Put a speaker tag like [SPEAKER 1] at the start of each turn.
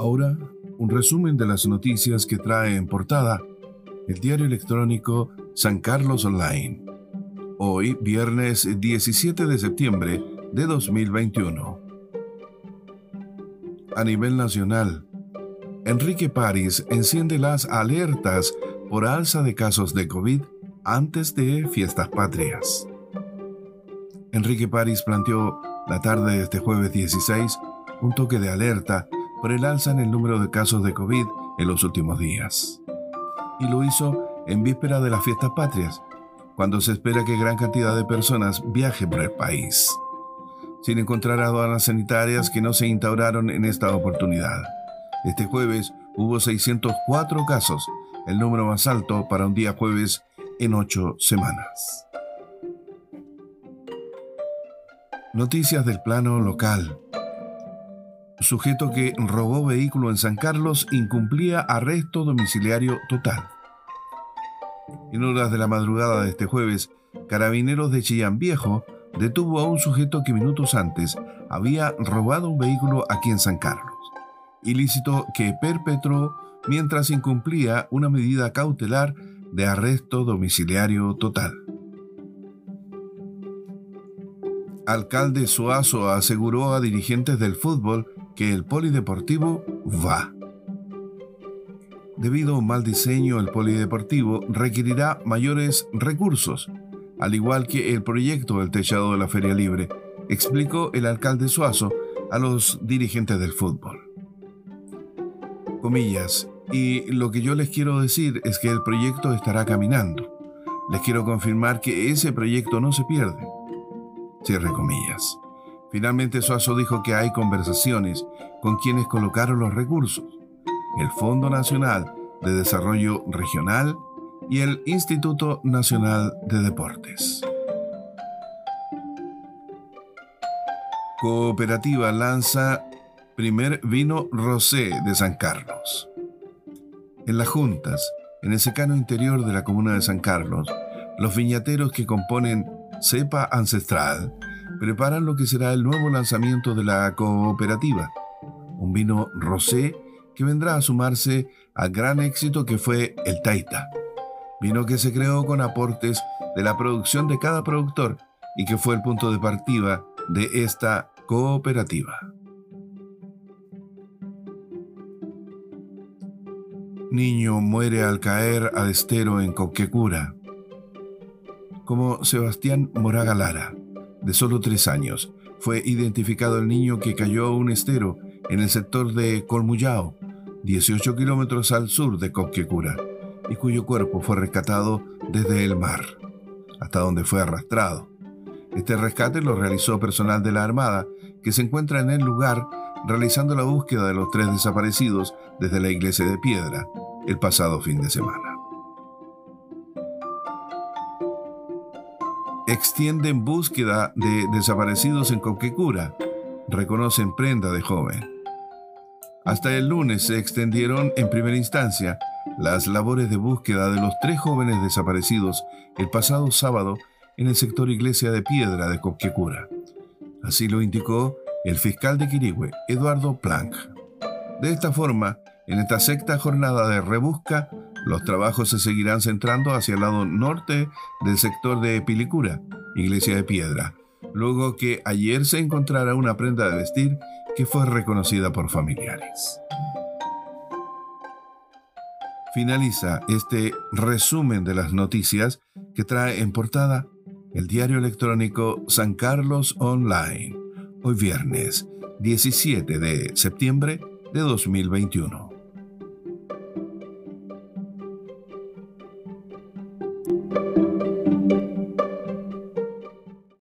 [SPEAKER 1] Ahora, un resumen de las noticias que trae en portada el diario electrónico San Carlos Online. Hoy, viernes 17 de septiembre de 2021. A nivel nacional, Enrique París enciende las alertas por alza de casos de COVID antes de fiestas patrias. Enrique París planteó la tarde de este jueves 16 un toque de alerta por el alza en el número de casos de COVID en los últimos días. Y lo hizo en víspera de las fiestas patrias, cuando se espera que gran cantidad de personas viaje por el país, sin encontrar aduanas sanitarias que no se instauraron en esta oportunidad. Este jueves hubo 604 casos, el número más alto para un día jueves en ocho semanas. Noticias del plano local. Sujeto que robó vehículo en San Carlos incumplía arresto domiciliario total. En horas de la madrugada de este jueves, carabineros de Chillán Viejo detuvo a un sujeto que minutos antes había robado un vehículo aquí en San Carlos ilícito que perpetró mientras incumplía una medida cautelar de arresto domiciliario total. Alcalde Suazo aseguró a dirigentes del fútbol que el polideportivo va. Debido a un mal diseño, el polideportivo requerirá mayores recursos, al igual que el proyecto del techado de la Feria Libre, explicó el alcalde Suazo a los dirigentes del fútbol comillas. Y lo que yo les quiero decir es que el proyecto estará caminando. Les quiero confirmar que ese proyecto no se pierde. Cierre comillas. Finalmente Suazo dijo que hay conversaciones con quienes colocaron los recursos, el Fondo Nacional de Desarrollo Regional y el Instituto Nacional de Deportes. Cooperativa lanza primer vino rosé de San Carlos. En las juntas, en el secano interior de la comuna de San Carlos, los viñateros que componen Cepa Ancestral preparan lo que será el nuevo lanzamiento de la cooperativa, un vino rosé que vendrá a sumarse al gran éxito que fue el Taita, vino que se creó con aportes de la producción de cada productor y que fue el punto de partida de esta cooperativa. Niño muere al caer al estero en Coquecura. Como Sebastián Moraga Lara, de solo tres años, fue identificado el niño que cayó a un estero en el sector de Colmuyao, 18 kilómetros al sur de Coquecura, y cuyo cuerpo fue rescatado desde el mar, hasta donde fue arrastrado. Este rescate lo realizó personal de la Armada, que se encuentra en el lugar realizando la búsqueda de los tres desaparecidos desde la iglesia de piedra el pasado fin de semana. Extienden búsqueda de desaparecidos en Coquecura. Reconocen prenda de joven. Hasta el lunes se extendieron en primera instancia las labores de búsqueda de los tres jóvenes desaparecidos el pasado sábado en el sector Iglesia de Piedra de Coquecura. Así lo indicó el fiscal de Quirigüe, Eduardo Planck. De esta forma, en esta sexta jornada de rebusca, los trabajos se seguirán centrando hacia el lado norte del sector de Pilicura, Iglesia de Piedra, luego que ayer se encontrara una prenda de vestir que fue reconocida por familiares. Finaliza este resumen de las noticias que trae en portada el diario electrónico San Carlos Online, hoy viernes 17 de septiembre de 2021.